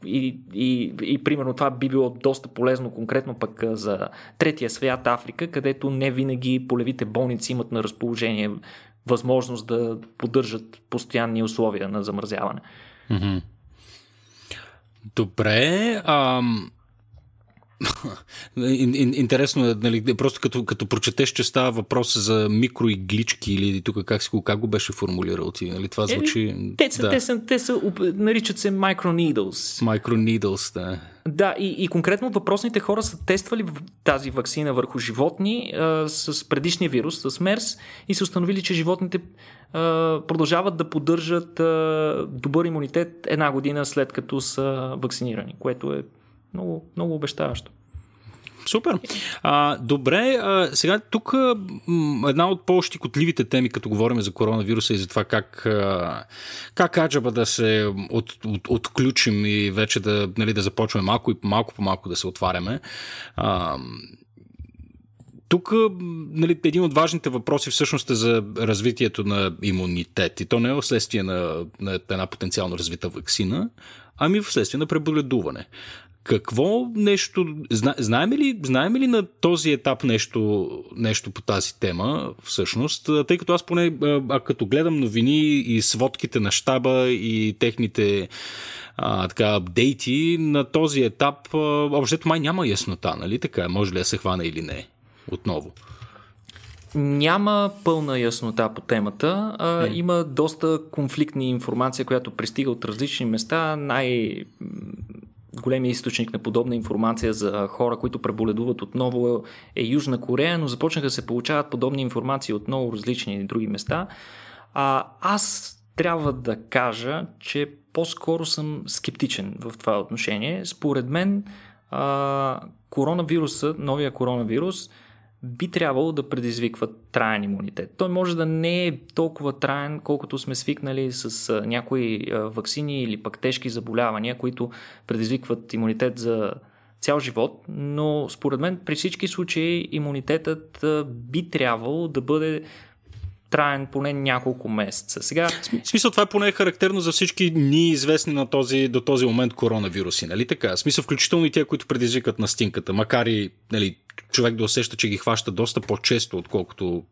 и, и, и примерно това би било доста полезно конкретно пък за третия свят Африка, където не винаги полевите болници имат на разположение възможност да поддържат постоянни условия на замързяване. Mm-hmm. Добре. Ам... Интересно е, нали, просто като, като прочетеш, че става въпрос за микроиглички или тук как, си, как го беше формулирал ти, нали? Това звучи... Е, те, са, да. те, са, те са, наричат се microneedles. Microneedles, да. Да, и, и конкретно въпросните хора са тествали тази вакцина върху животни а, с предишния вирус, с МЕРС, и са установили, че животните а, продължават да поддържат а, добър имунитет една година след като са вакцинирани, което е много, много обещаващо. Супер. А, добре, а, сега тук една от по-щикотливите теми, като говорим за коронавируса и за това как, а, как аджаба да се от, от, отключим и вече да, нали, да започваме малко и малко по малко да се отваряме. А, тук нали, един от важните въпроси всъщност е за развитието на имунитет. И то не е вследствие на, на една потенциално развита вакцина, ами вследствие на преболедуване. Какво нещо. Зна, знаем, ли, знаем ли на този етап нещо, нещо по тази тема, всъщност? Тъй като аз поне, а, като гледам новини и сводките на щаба и техните а, така, апдейти, на този етап, общо май няма яснота, нали така? Може ли да се хване или не? Отново. Няма пълна яснота по темата. А, е. Има доста конфликтни информация, която пристига от различни места. Най- големия източник на подобна информация за хора, които преболедуват отново е Южна Корея, но започнаха да се получават подобни информации от много различни други места. А, аз трябва да кажа, че по-скоро съм скептичен в това отношение. Според мен а, коронавируса, новия коронавирус, би трябвало да предизвиква траен имунитет. Той може да не е толкова траен, колкото сме свикнали с някои вакцини или пък тежки заболявания, които предизвикват имунитет за цял живот, но според мен при всички случаи имунитетът би трябвало да бъде траен поне няколко месеца. Сега... В смисъл това е поне характерно за всички ни известни на този, до този момент коронавируси, нали така? В смисъл включително и тия, които предизвикат настинката, макар и нали, човек да усеща, че ги хваща доста по-често, отколкото...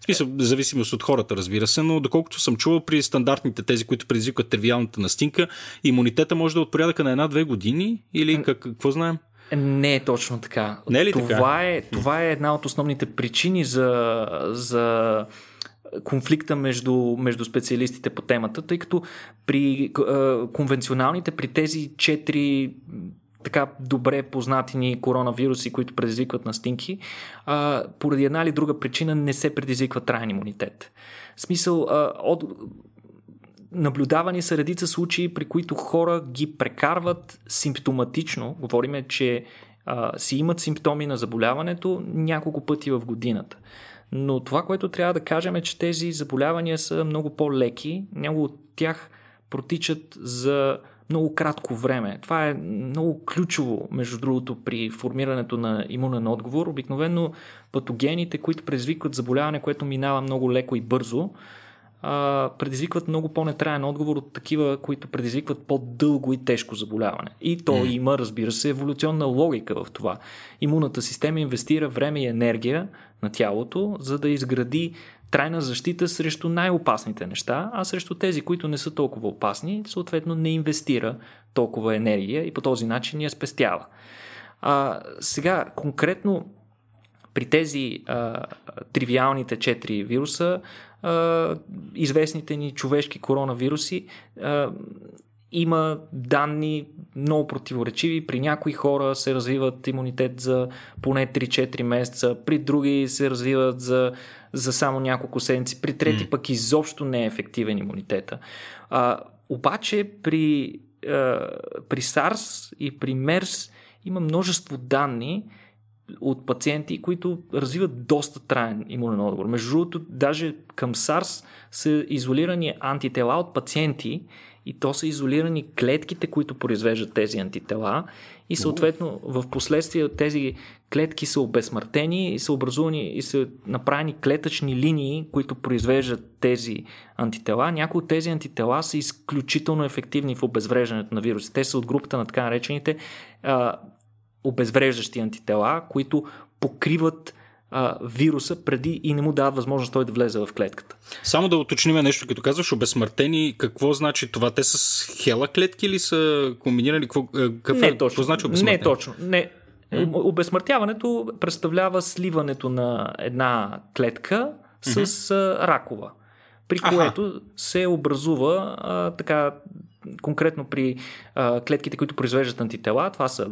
В смисъл, зависимост от хората, разбира се, но доколкото съм чувал при стандартните тези, които предизвикват тривиалната настинка, имунитета може да е от порядъка на една-две години или как, какво знаем? Не е точно така. Не е ли това, така? Е, това е една от основните причини за, за конфликта между, между специалистите по темата, тъй като при е, конвенционалните, при тези четири така добре познати ни коронавируси, които предизвикват настинки, а, поради една или друга причина не се предизвиква траен имунитет. В смисъл, а, от, наблюдавани са редица случаи, при които хора ги прекарват симптоматично. Говориме, че а, си имат симптоми на заболяването няколко пъти в годината. Но това, което трябва да кажем е, че тези заболявания са много по-леки. Някои от тях протичат за много кратко време. Това е много ключово, между другото, при формирането на имунен отговор. Обикновено патогените, които предизвикват заболяване, което минава много леко и бързо, а, предизвикват много по-нетраен отговор от такива, които предизвикват по-дълго и тежко заболяване. И то mm. има, разбира се, еволюционна логика в това. Имунната система инвестира време и енергия на тялото, за да изгради трайна защита срещу най-опасните неща, а срещу тези, които не са толкова опасни, съответно не инвестира толкова енергия и по този начин я спестява. А, сега, конкретно при тези а, тривиалните четири вируса, а, известните ни човешки коронавируси, а, има данни много противоречиви. При някои хора се развиват имунитет за поне 3-4 месеца, при други се развиват за, за само няколко седмици, при трети mm. пък изобщо не е ефективен имунитета. А, обаче при, а, при SARS и при MERS има множество данни, от пациенти, които развиват доста траен имунен отговор. Между другото, даже към SARS са изолирани антитела от пациенти и то са изолирани клетките, които произвеждат тези антитела и съответно в последствие тези клетки са обезсмъртени и са образувани и са направени клетъчни линии, които произвеждат тези антитела. Някои от тези антитела са изключително ефективни в обезвреждането на вируси. Те са от групата на така наречените а, обезвреждащи антитела, които покриват а, вируса преди и не му дават възможност той да влезе в клетката. Само да уточним нещо, като казваш обезсмъртени, какво значи това? Те с хела клетки или са комбинирани? Какво, какво, не точно. Какво значи Не точно. Не. Обезсмъртяването представлява сливането на една клетка с mm-hmm. ракова, при което Аха. се образува а, така конкретно при а, клетките, които произвеждат антитела, това са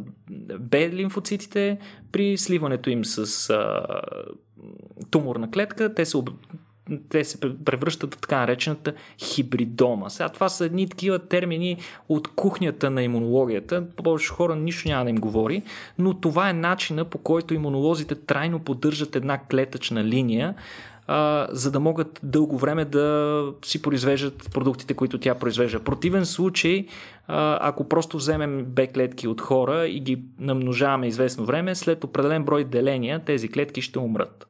Б лимфоцитите, при сливането им с а, туморна клетка, те се, об... те се превръщат в така наречената хибридома. Сега това са едни такива термини от кухнята на имунологията. Повече хора нищо няма да им говори, но това е начина по който имунолозите трайно поддържат една клетъчна линия, а, за да могат дълго време да си произвеждат продуктите, които тя произвежда. В противен случай, а, ако просто вземем Б клетки от хора и ги намножаваме известно време, след определен брой деления тези клетки ще умрат.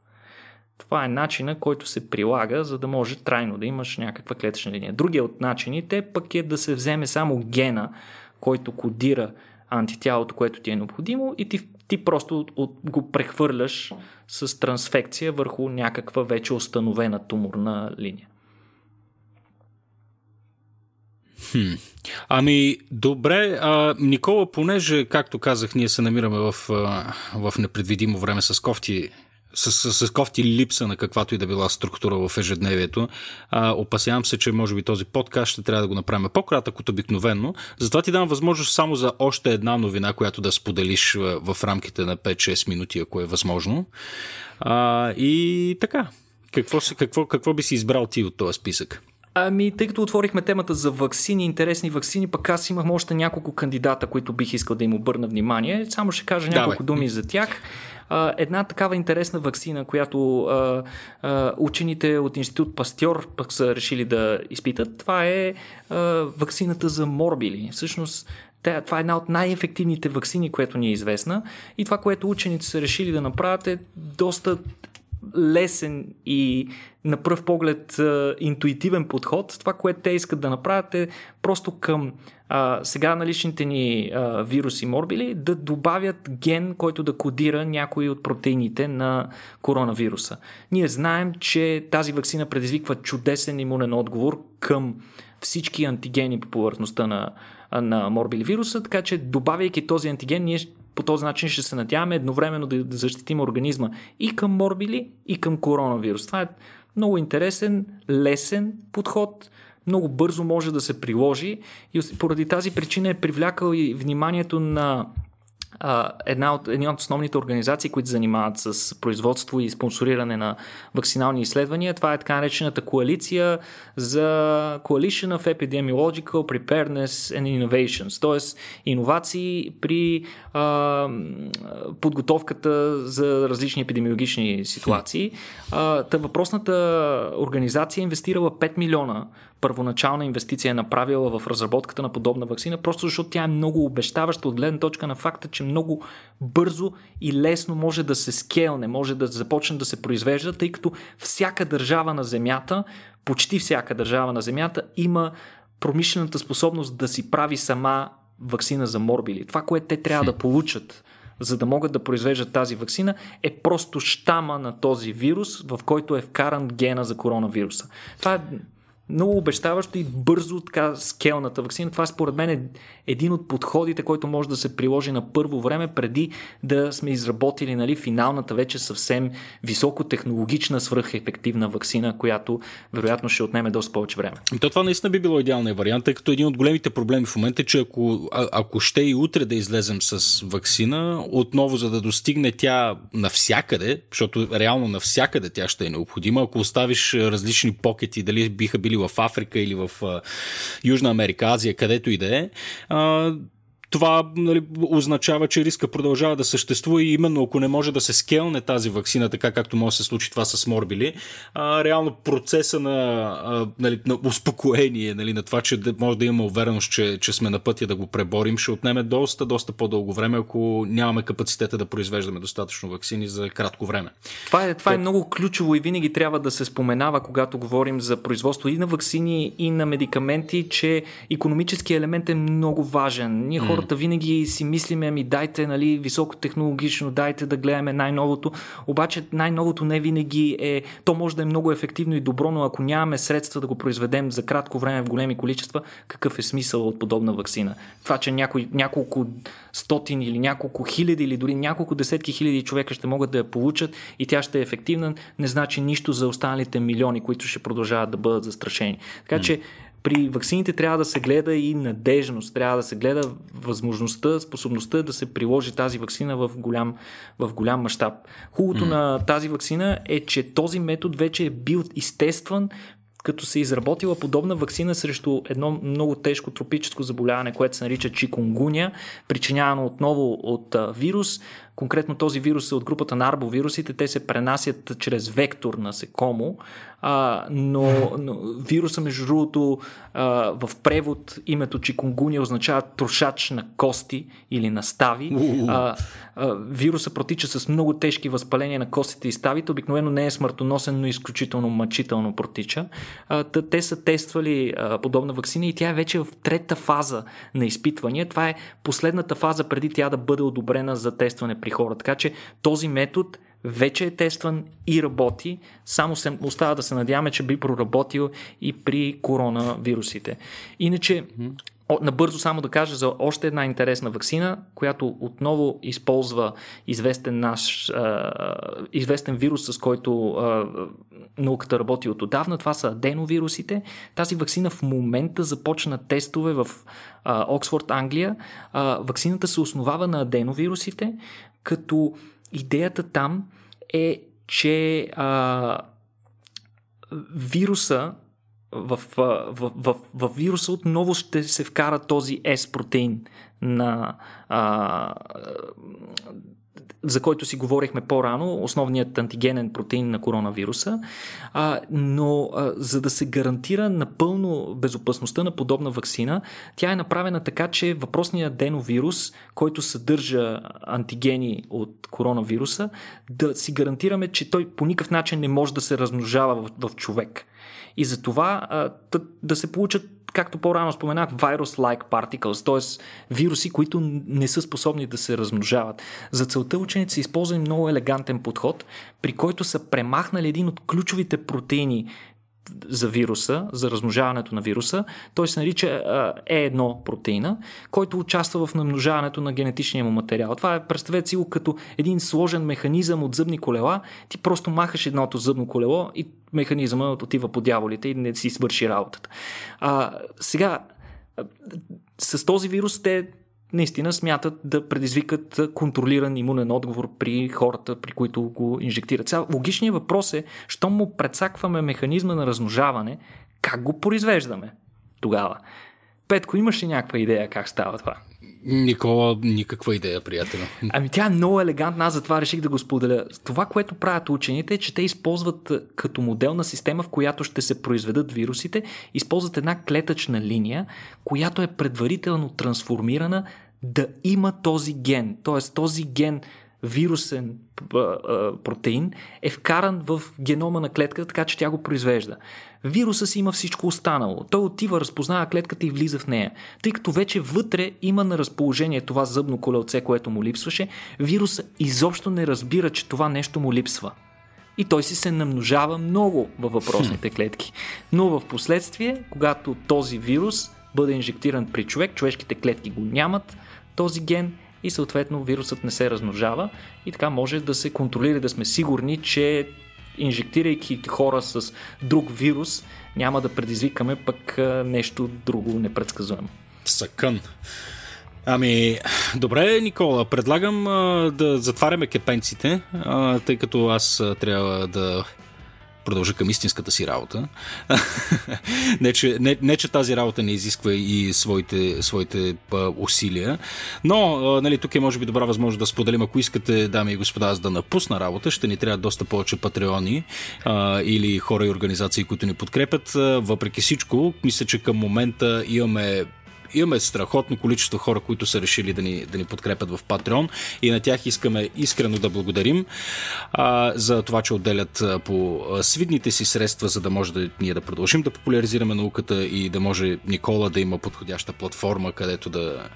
Това е начина, който се прилага, за да може трайно да имаш някаква клетъчна линия. Другия от начините пък е да се вземе само гена, който кодира антитялото, което ти е необходимо и ти, ти просто от, го прехвърляш с трансфекция върху някаква вече установена туморна линия. Хм. Ами, добре, а, Никола, понеже, както казах, ние се намираме в, в непредвидимо време с кофти с, с, с кофти липса на каквато и да била структура в ежедневието. А, опасявам се, че може би този подкаст ще трябва да го направим по-кратък от обикновено. Затова ти дам възможност само за още една новина, която да споделиш в, рамките на 5-6 минути, ако е възможно. А, и така, какво, какво, какво би си избрал ти от този списък? Ами, тъй като отворихме темата за вакцини, интересни вакцини, пък аз имах още няколко кандидата, които бих искал да им обърна внимание. Само ще кажа няколко Давай. думи за тях една такава интересна вакцина, която а, а, учените от Институт Пастьор пък са решили да изпитат, това е а, вакцината за морбили. Всъщност това е една от най-ефективните вакцини, което ни е известна. И това, което учените са решили да направят е доста лесен и на пръв поглед интуитивен подход. Това, което те искат да направят е просто към а, сега наличните ни а, вируси морбили да добавят ген, който да кодира някои от протеините на коронавируса. Ние знаем, че тази вакцина предизвиква чудесен имунен отговор към всички антигени по повърхността на, на морбили вируса, така че добавяйки този антиген, ние по този начин ще се надяваме едновременно да защитим организма и към морбили, и към коронавирус. Това е много интересен, лесен подход, много бързо може да се приложи и поради тази причина е привлякал и вниманието на една от, една от основните организации, които занимават с производство и спонсориране на вакцинални изследвания. Това е така наречената коалиция за Coalition of Epidemiological Preparedness and Innovations, т.е. иновации при а, подготовката за различни епидемиологични ситуации. А, та въпросната организация е инвестирала 5 милиона първоначална инвестиция е направила в разработката на подобна вакцина, просто защото тя е много обещаваща от гледна точка на факта, че много бързо и лесно може да се скелне, може да започне да се произвежда, тъй като всяка държава на Земята, почти всяка държава на Земята има промишлената способност да си прави сама вакцина за морбили. Това, което те трябва да получат, за да могат да произвеждат тази вакцина, е просто щама на този вирус, в който е вкаран гена за коронавируса. Това е много обещаващо и бързо така скелната вакцина. Това според мен е един от подходите, който може да се приложи на първо време, преди да сме изработили нали, финалната вече съвсем високотехнологична свръхефективна вакцина, която вероятно ще отнеме доста повече време. То това наистина би било идеалният вариант, тъй като един от големите проблеми в момента е, че ако, а, ако ще и утре да излезем с вакцина, отново за да достигне тя навсякъде, защото реално навсякъде тя ще е необходима, ако оставиш различни покети, дали биха били в Африка или в Южна Америка, Азия, където и да е, това нали, означава, че риска продължава да съществува и именно ако не може да се скелне тази вакцина, така както може да се случи това с морбили, а, реално процеса на, а, нали, на успокоение, нали, на това, че да, може да имаме увереност, че, че сме на пътя да го преборим, ще отнеме доста, доста по-дълго време, ако нямаме капацитета да произвеждаме достатъчно вакцини за кратко време. Това е, това е много ключово и винаги трябва да се споменава, когато говорим за производство и на вакцини, и на медикаменти, че економически елемент е много важен. Ние хора хората винаги си мислиме, ами дайте нали, високотехнологично, дайте да гледаме най-новото. Обаче най-новото не винаги е, то може да е много ефективно и добро, но ако нямаме средства да го произведем за кратко време в големи количества, какъв е смисъл от подобна вакцина? Това, че някой, няколко стотин или няколко хиляди или дори няколко десетки хиляди човека ще могат да я получат и тя ще е ефективна, не значи нищо за останалите милиони, които ще продължават да бъдат застрашени. Така че при ваксините трябва да се гледа и надежност, трябва да се гледа възможността, способността да се приложи тази вакцина в голям, в голям мащаб. Хубавото mm. на тази вакцина е, че този метод вече е бил изтестван като се е изработила подобна вакцина срещу едно много тежко тропическо заболяване, което се нарича чикунгуня, причинявано отново от вирус. Конкретно този вирус е от групата на арбовирусите. Те се пренасят чрез вектор насекомо, а, но, но вируса, между другото, а, в превод името чикунгуния означава трошач на кости или на стави. А, а, вируса протича с много тежки възпаления на костите и ставите. Обикновено не е смъртоносен, но изключително мъчително протича. А, те са тествали а, подобна вакцина и тя е вече в трета фаза на изпитвания. Това е последната фаза преди тя да бъде одобрена за тестване при хора. Така че този метод вече е тестван и работи. Само се остава да се надяваме, че би проработил и при коронавирусите. Иначе, набързо само да кажа за още една интересна вакцина, която отново използва известен наш известен вирус, с който науката работи от отдавна. Това са аденовирусите. Тази вакцина в момента започна тестове в Оксфорд, Англия. вакцината се основава на аденовирусите, като идеята там е, че а, вируса в, в, в, в, вируса отново ще се вкара този S протеин на а, за който си говорихме по-рано, основният антигенен протеин на коронавируса, а, но а, за да се гарантира напълно безопасността на подобна вакцина, тя е направена така, че въпросният деновирус, който съдържа антигени от коронавируса, да си гарантираме, че той по никакъв начин не може да се размножава в, в човек. И за това а, да, да се получат както по-рано споменах, virus-like particles, т.е. вируси, които не са способни да се размножават. За целта ученици са използвали много елегантен подход, при който са премахнали един от ключовите протеини за вируса, за размножаването на вируса. Той се нарича E1 протеина, който участва в намножаването на генетичния му материал. Това е, представете си го като един сложен механизъм от зъбни колела. Ти просто махаш едното зъбно колело и механизъма отива по дяволите и не си свърши работата. А, сега, с този вирус те наистина смятат да предизвикат контролиран имунен отговор при хората, при които го инжектират. Сега, логичният въпрос е, що му предсакваме механизма на размножаване, как го произвеждаме тогава? Петко, имаш ли някаква идея как става това? Никола, никаква идея, приятел. Ами тя е много елегантна, аз затова реших да го споделя. Това, което правят учените е, че те използват като моделна система, в която ще се произведат вирусите, използват една клетъчна линия, която е предварително трансформирана да има този ген. Т.е. този ген вирусен протеин е вкаран в генома на клетката, така че тя го произвежда. Вируса си има всичко останало. Той отива, разпознава клетката и влиза в нея. Тъй като вече вътре има на разположение това зъбно колелце, което му липсваше, вируса изобщо не разбира, че това нещо му липсва. И той си се намножава много във въпросните клетки. Но в последствие, когато този вирус бъде инжектиран при човек, човешките клетки го нямат, този ген и съответно вирусът не се размножава и така може да се контролира, да сме сигурни, че инжектирайки хора с друг вирус, няма да предизвикаме пък нещо друго непредсказуемо. Съкън. Ами, добре, Никола, предлагам а, да затваряме кепенците, а, тъй като аз а, трябва да продължа към истинската си работа. не, че, не, не, че тази работа не изисква и своите, своите а, усилия, но а, нали, тук е може би добра възможност да споделим, ако искате, дами и господа, аз да напусна работа, ще ни трябва доста повече патреони а, или хора и организации, които ни подкрепят. Въпреки всичко, мисля, че към момента имаме имаме страхотно количество хора, които са решили да ни, да ни подкрепят в Patreon и на тях искаме искрено да благодарим а, за това, че отделят по свидните си средства, за да може да ние да продължим да популяризираме науката и да може Никола да има подходяща платформа, където да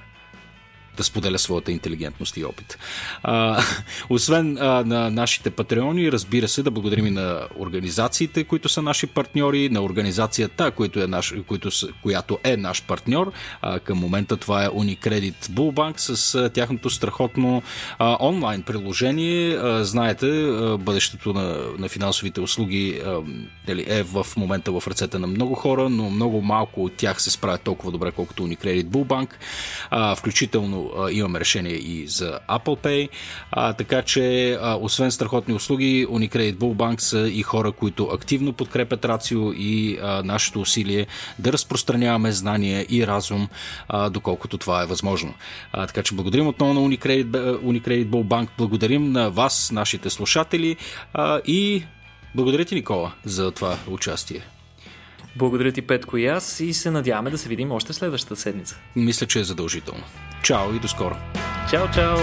да споделя своята интелигентност и опит. А, освен а, на нашите патреони, разбира се, да благодарим и на организациите, които са наши партньори, на организацията, която е наш, които, която е наш партньор. А, към момента това е Unicredit Bullbank с а, тяхното страхотно а, онлайн приложение. А, знаете, а, бъдещето на, на финансовите услуги а, дали, е в момента в ръцете на много хора, но много малко от тях се справят толкова добре, колкото Unicredit Bullbank, а, включително а, имаме решение и за Apple Pay, а, така че а, освен страхотни услуги, Unicredit Bull Bank са и хора, които активно подкрепят Рацио и а, нашето усилие да разпространяваме знания и разум, а, доколкото това е възможно. А, така че благодарим отново на Unicredit, Unicredit Bull Bank, благодарим на вас, нашите слушатели а, и благодаря ти, Никола, за това участие. Благодаря ти, Петко и аз и се надяваме да се видим още следващата седмица. Мисля, че е задължително. Чао и до скоро! Чао, чао!